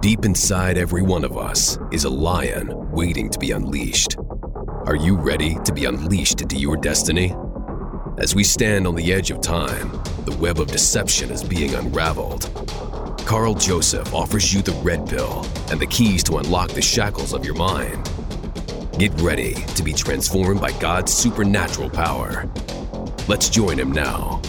Deep inside every one of us is a lion waiting to be unleashed. Are you ready to be unleashed into your destiny? As we stand on the edge of time, the web of deception is being unraveled. Carl Joseph offers you the red pill and the keys to unlock the shackles of your mind. Get ready to be transformed by God's supernatural power. Let's join him now.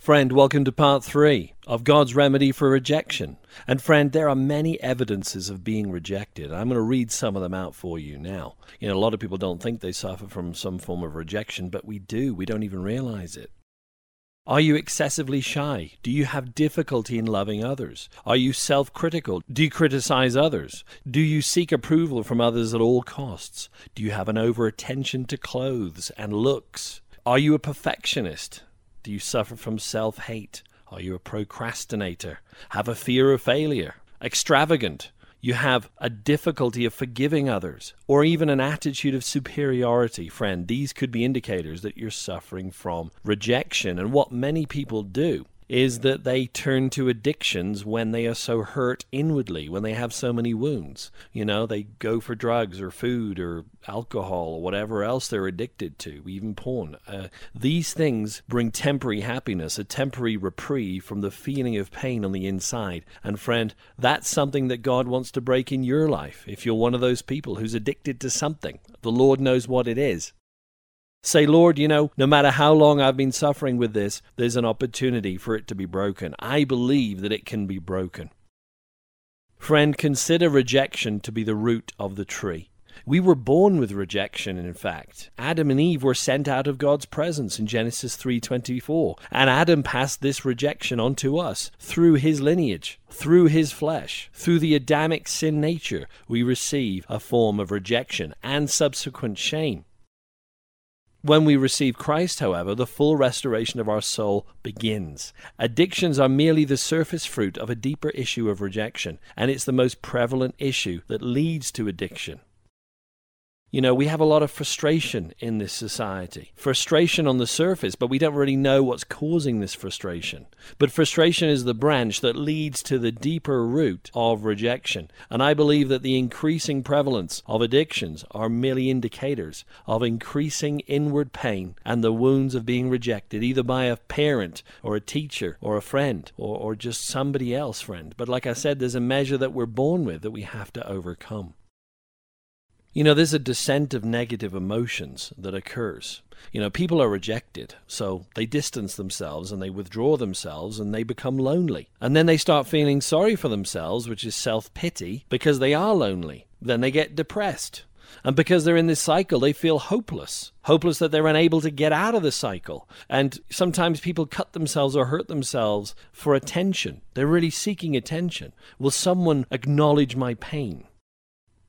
Friend, welcome to part three of God's remedy for rejection. And friend, there are many evidences of being rejected. I'm going to read some of them out for you now. You know, a lot of people don't think they suffer from some form of rejection, but we do. We don't even realize it. Are you excessively shy? Do you have difficulty in loving others? Are you self critical? Do you criticize others? Do you seek approval from others at all costs? Do you have an over attention to clothes and looks? Are you a perfectionist? Do you suffer from self hate? Are you a procrastinator? Have a fear of failure? Extravagant? You have a difficulty of forgiving others, or even an attitude of superiority, friend. These could be indicators that you're suffering from rejection. And what many people do is that they turn to addictions when they are so hurt inwardly, when they have so many wounds. You know, they go for drugs or food or alcohol or whatever else they're addicted to, even porn. Uh, these things bring temporary happiness, a temporary reprieve from the feeling of pain on the inside. And friend, that's something that God wants to break in your life. If you're one of those people who's addicted to something, the Lord knows what it is. Say, Lord, you know, no matter how long I've been suffering with this, there's an opportunity for it to be broken. I believe that it can be broken. Friend, consider rejection to be the root of the tree. We were born with rejection, in fact. Adam and Eve were sent out of God's presence in Genesis 3:24, and Adam passed this rejection on to us through his lineage, through his flesh. Through the Adamic sin nature, we receive a form of rejection and subsequent shame. When we receive Christ, however, the full restoration of our soul begins. Addictions are merely the surface fruit of a deeper issue of rejection, and it's the most prevalent issue that leads to addiction. You know, we have a lot of frustration in this society. Frustration on the surface, but we don't really know what's causing this frustration. But frustration is the branch that leads to the deeper root of rejection. And I believe that the increasing prevalence of addictions are merely indicators of increasing inward pain and the wounds of being rejected, either by a parent or a teacher or a friend or, or just somebody else, friend. But like I said, there's a measure that we're born with that we have to overcome. You know, there's a descent of negative emotions that occurs. You know, people are rejected, so they distance themselves and they withdraw themselves and they become lonely. And then they start feeling sorry for themselves, which is self pity, because they are lonely. Then they get depressed. And because they're in this cycle, they feel hopeless. Hopeless that they're unable to get out of the cycle. And sometimes people cut themselves or hurt themselves for attention. They're really seeking attention. Will someone acknowledge my pain?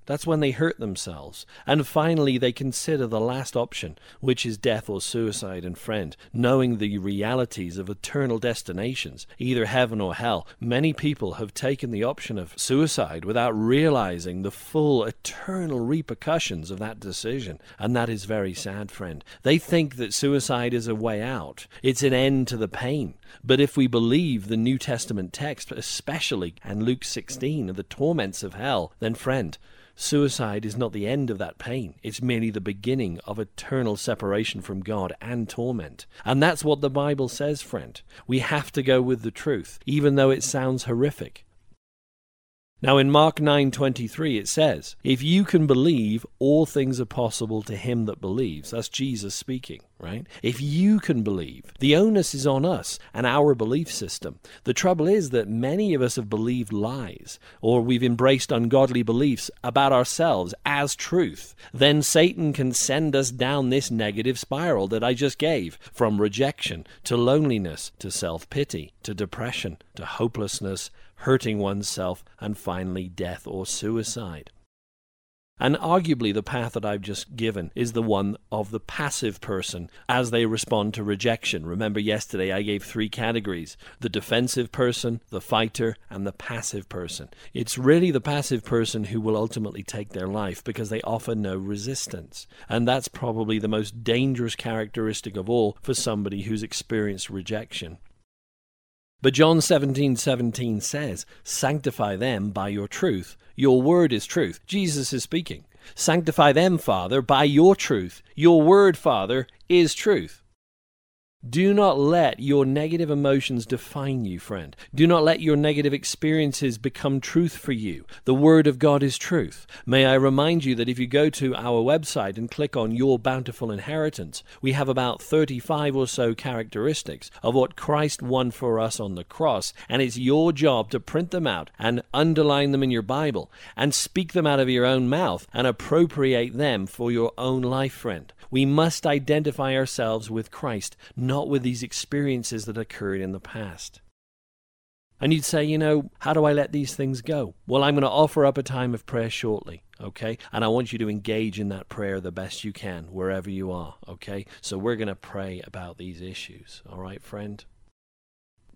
That's when they hurt themselves. And finally, they consider the last option, which is death or suicide. And friend, knowing the realities of eternal destinations, either heaven or hell, many people have taken the option of suicide without realizing the full eternal repercussions of that decision. And that is very sad, friend. They think that suicide is a way out, it's an end to the pain. But if we believe the New Testament text, especially and Luke 16 of the torments of hell, then friend, Suicide is not the end of that pain. It's merely the beginning of eternal separation from God and torment. And that's what the Bible says, friend. We have to go with the truth, even though it sounds horrific. Now in Mark 9:23 it says, "If you can believe, all things are possible to him that believes." That's Jesus speaking, right? If you can believe, the onus is on us and our belief system. The trouble is that many of us have believed lies or we've embraced ungodly beliefs about ourselves as truth. Then Satan can send us down this negative spiral that I just gave, from rejection to loneliness to self-pity to depression to hopelessness hurting oneself, and finally death or suicide. And arguably, the path that I've just given is the one of the passive person as they respond to rejection. Remember, yesterday I gave three categories the defensive person, the fighter, and the passive person. It's really the passive person who will ultimately take their life because they offer no resistance. And that's probably the most dangerous characteristic of all for somebody who's experienced rejection. But John 17 17 says, Sanctify them by your truth. Your word is truth. Jesus is speaking. Sanctify them, Father, by your truth. Your word, Father, is truth. Do not let your negative emotions define you, friend. Do not let your negative experiences become truth for you. The Word of God is truth. May I remind you that if you go to our website and click on Your Bountiful Inheritance, we have about 35 or so characteristics of what Christ won for us on the cross, and it's your job to print them out and underline them in your Bible and speak them out of your own mouth and appropriate them for your own life, friend. We must identify ourselves with Christ, not with these experiences that occurred in the past. And you'd say, you know, how do I let these things go? Well, I'm going to offer up a time of prayer shortly, okay? And I want you to engage in that prayer the best you can, wherever you are, okay? So we're going to pray about these issues, all right, friend?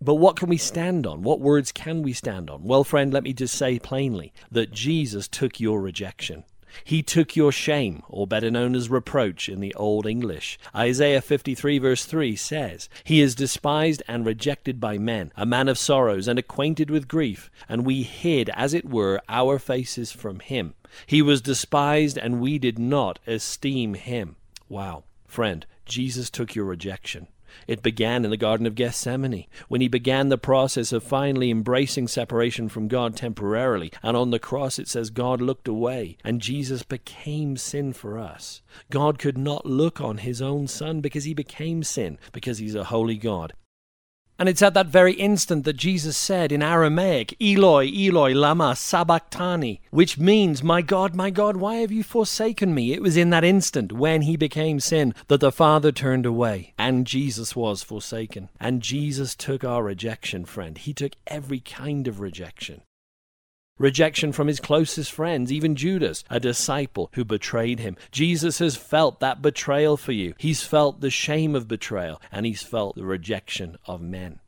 But what can we stand on? What words can we stand on? Well, friend, let me just say plainly that Jesus took your rejection. He took your shame, or better known as reproach in the Old English. Isaiah 53, verse 3 says, He is despised and rejected by men, a man of sorrows and acquainted with grief, and we hid, as it were, our faces from him. He was despised, and we did not esteem him. Wow. Friend, Jesus took your rejection. It began in the Garden of Gethsemane, when he began the process of finally embracing separation from God temporarily. And on the cross it says God looked away, and Jesus became sin for us. God could not look on his own Son because he became sin, because he's a holy God. And it's at that very instant that Jesus said in Aramaic, Eloi, Eloi, lama sabachthani, which means, My God, my God, why have you forsaken me? It was in that instant when he became sin that the Father turned away and Jesus was forsaken. And Jesus took our rejection, friend. He took every kind of rejection. Rejection from his closest friends, even Judas, a disciple who betrayed him. Jesus has felt that betrayal for you. He's felt the shame of betrayal, and he's felt the rejection of men.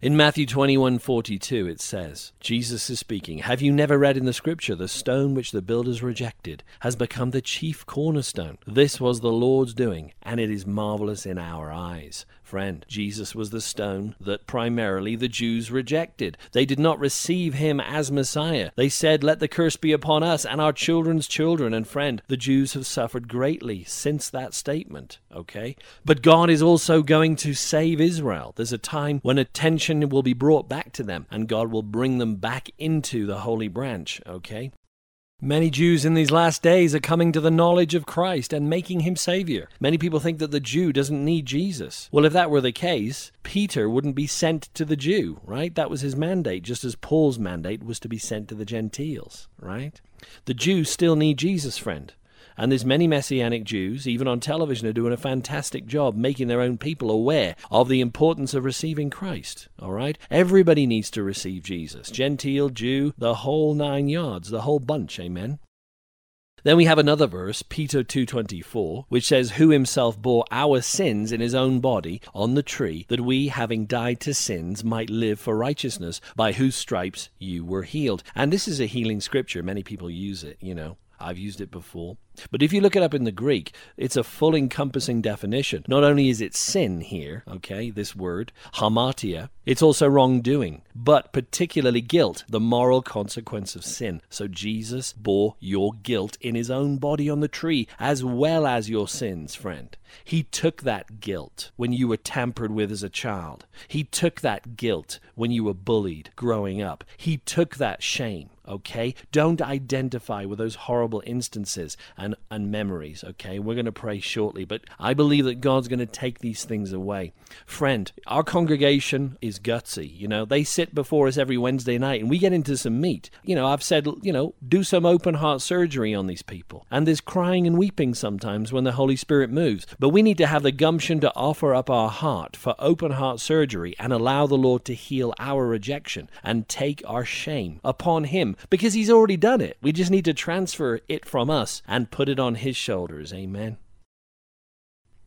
In Matthew 21:42 it says, Jesus is speaking, "Have you never read in the scripture the stone which the builders rejected has become the chief cornerstone? This was the Lord's doing, and it is marvelous in our eyes." Friend, Jesus was the stone that primarily the Jews rejected. They did not receive him as Messiah. They said, Let the curse be upon us and our children's children. And friend, the Jews have suffered greatly since that statement, okay? But God is also going to save Israel. There's a time when attention will be brought back to them and God will bring them back into the holy branch, okay? Many Jews in these last days are coming to the knowledge of Christ and making him Savior. Many people think that the Jew doesn't need Jesus. Well, if that were the case, Peter wouldn't be sent to the Jew, right? That was his mandate, just as Paul's mandate was to be sent to the Gentiles, right? The Jews still need Jesus, friend. And there's many Messianic Jews, even on television, are doing a fantastic job making their own people aware of the importance of receiving Christ. All right? Everybody needs to receive Jesus. Gentile, Jew, the whole nine yards, the whole bunch. Amen. Then we have another verse, Peter 2:24, which says, "Who himself bore our sins in his own body on the tree, that we, having died to sins, might live for righteousness, by whose stripes you were healed." And this is a healing scripture. Many people use it, you know. I've used it before. But if you look it up in the Greek, it's a full encompassing definition. Not only is it sin here, okay, this word, hamartia, it's also wrongdoing, but particularly guilt, the moral consequence of sin. So Jesus bore your guilt in his own body on the tree, as well as your sins, friend. He took that guilt when you were tampered with as a child. He took that guilt when you were bullied growing up. He took that shame okay? Don't identify with those horrible instances and, and memories, okay? We're going to pray shortly, but I believe that God's going to take these things away. Friend, our congregation is gutsy. You know, they sit before us every Wednesday night and we get into some meat. You know, I've said, you know, do some open heart surgery on these people. And there's crying and weeping sometimes when the Holy Spirit moves. But we need to have the gumption to offer up our heart for open heart surgery and allow the Lord to heal our rejection and take our shame upon Him because He's already done it. We just need to transfer it from us and put it on His shoulders. Amen.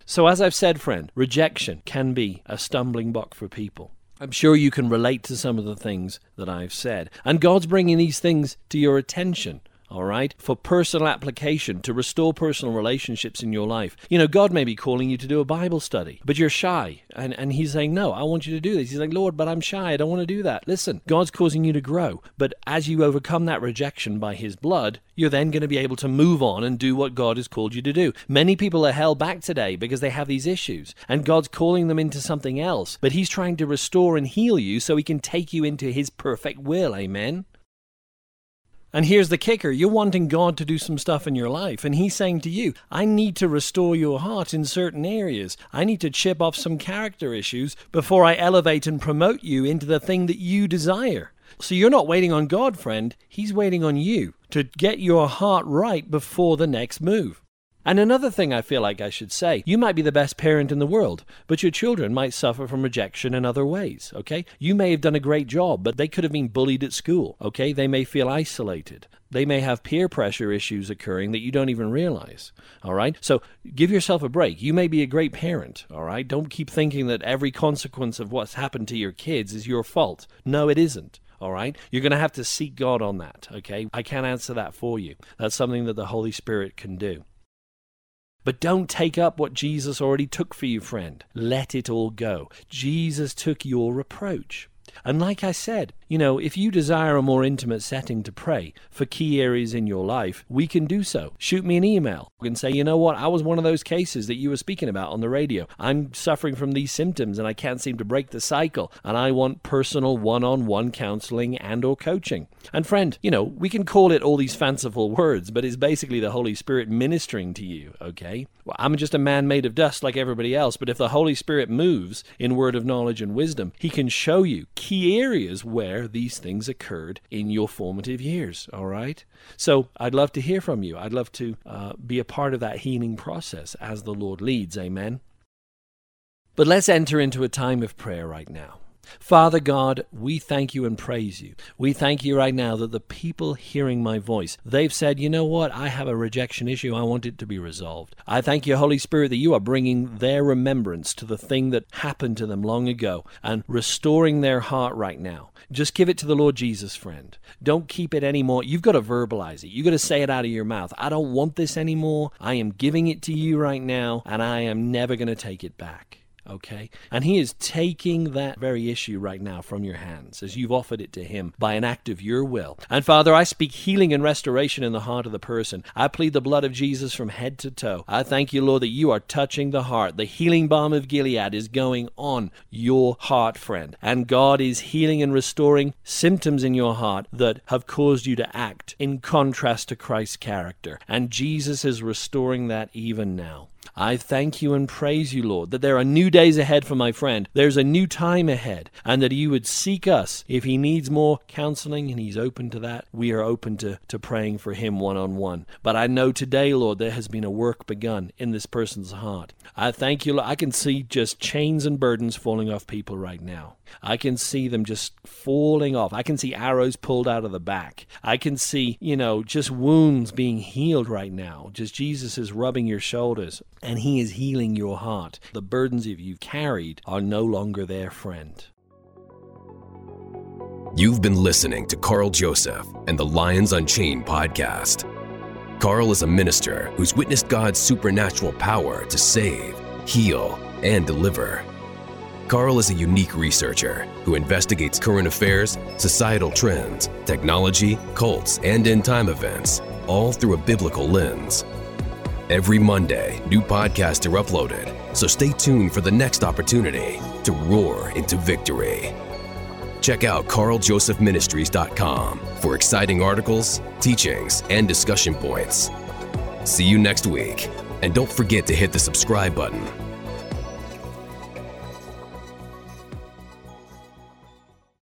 So, as I've said, friend, rejection can be a stumbling block for people. I'm sure you can relate to some of the things that I've said. And God's bringing these things to your attention. All right, for personal application, to restore personal relationships in your life. You know, God may be calling you to do a Bible study, but you're shy. And, and He's saying, No, I want you to do this. He's like, Lord, but I'm shy. I don't want to do that. Listen, God's causing you to grow. But as you overcome that rejection by His blood, you're then going to be able to move on and do what God has called you to do. Many people are held back today because they have these issues, and God's calling them into something else. But He's trying to restore and heal you so He can take you into His perfect will. Amen. And here's the kicker you're wanting God to do some stuff in your life, and He's saying to you, I need to restore your heart in certain areas. I need to chip off some character issues before I elevate and promote you into the thing that you desire. So you're not waiting on God, friend. He's waiting on you to get your heart right before the next move. And another thing I feel like I should say you might be the best parent in the world, but your children might suffer from rejection in other ways, okay? You may have done a great job, but they could have been bullied at school, okay? They may feel isolated. They may have peer pressure issues occurring that you don't even realize, all right? So give yourself a break. You may be a great parent, all right? Don't keep thinking that every consequence of what's happened to your kids is your fault. No, it isn't. All right? You're going to have to seek God on that, okay? I can't answer that for you. That's something that the Holy Spirit can do. But don't take up what Jesus already took for you, friend. Let it all go. Jesus took your reproach. And like I said, you know, if you desire a more intimate setting to pray for key areas in your life, we can do so. Shoot me an email and say, you know what, I was one of those cases that you were speaking about on the radio. I'm suffering from these symptoms and I can't seem to break the cycle, and I want personal one-on-one counseling and or coaching. And friend, you know, we can call it all these fanciful words, but it's basically the Holy Spirit ministering to you, okay? Well, I'm just a man made of dust like everybody else, but if the Holy Spirit moves in word of knowledge and wisdom, he can show you key areas where these things occurred in your formative years. All right. So I'd love to hear from you. I'd love to uh, be a part of that healing process as the Lord leads. Amen. But let's enter into a time of prayer right now. Father God, we thank you and praise you. We thank you right now that the people hearing my voice, they've said, you know what, I have a rejection issue. I want it to be resolved. I thank you, Holy Spirit, that you are bringing their remembrance to the thing that happened to them long ago and restoring their heart right now. Just give it to the Lord Jesus, friend. Don't keep it anymore. You've got to verbalize it. You've got to say it out of your mouth. I don't want this anymore. I am giving it to you right now, and I am never going to take it back okay? And He is taking that very issue right now from your hands as you've offered it to Him by an act of your will. And Father, I speak healing and restoration in the heart of the person. I plead the blood of Jesus from head to toe. I thank you, Lord, that you are touching the heart. The healing balm of Gilead is going on your heart, friend. And God is healing and restoring symptoms in your heart that have caused you to act in contrast to Christ's character. And Jesus is restoring that even now. I thank you and praise you, Lord, that there are new days ahead for my friend. There's a new time ahead, and that you would seek us. If he needs more counseling and he's open to that, we are open to, to praying for him one on one. But I know today, Lord, there has been a work begun in this person's heart. I thank you, Lord. I can see just chains and burdens falling off people right now. I can see them just falling off. I can see arrows pulled out of the back. I can see, you know, just wounds being healed right now. Just Jesus is rubbing your shoulders and he is healing your heart. The burdens of you've carried are no longer their friend. You've been listening to Carl Joseph and the Lions Unchained podcast. Carl is a minister who's witnessed God's supernatural power to save, heal, and deliver. Carl is a unique researcher who investigates current affairs, societal trends, technology, cults, and end time events, all through a biblical lens. Every Monday, new podcasts are uploaded, so stay tuned for the next opportunity to roar into victory. Check out carljosephministries.com for exciting articles, teachings, and discussion points. See you next week, and don't forget to hit the subscribe button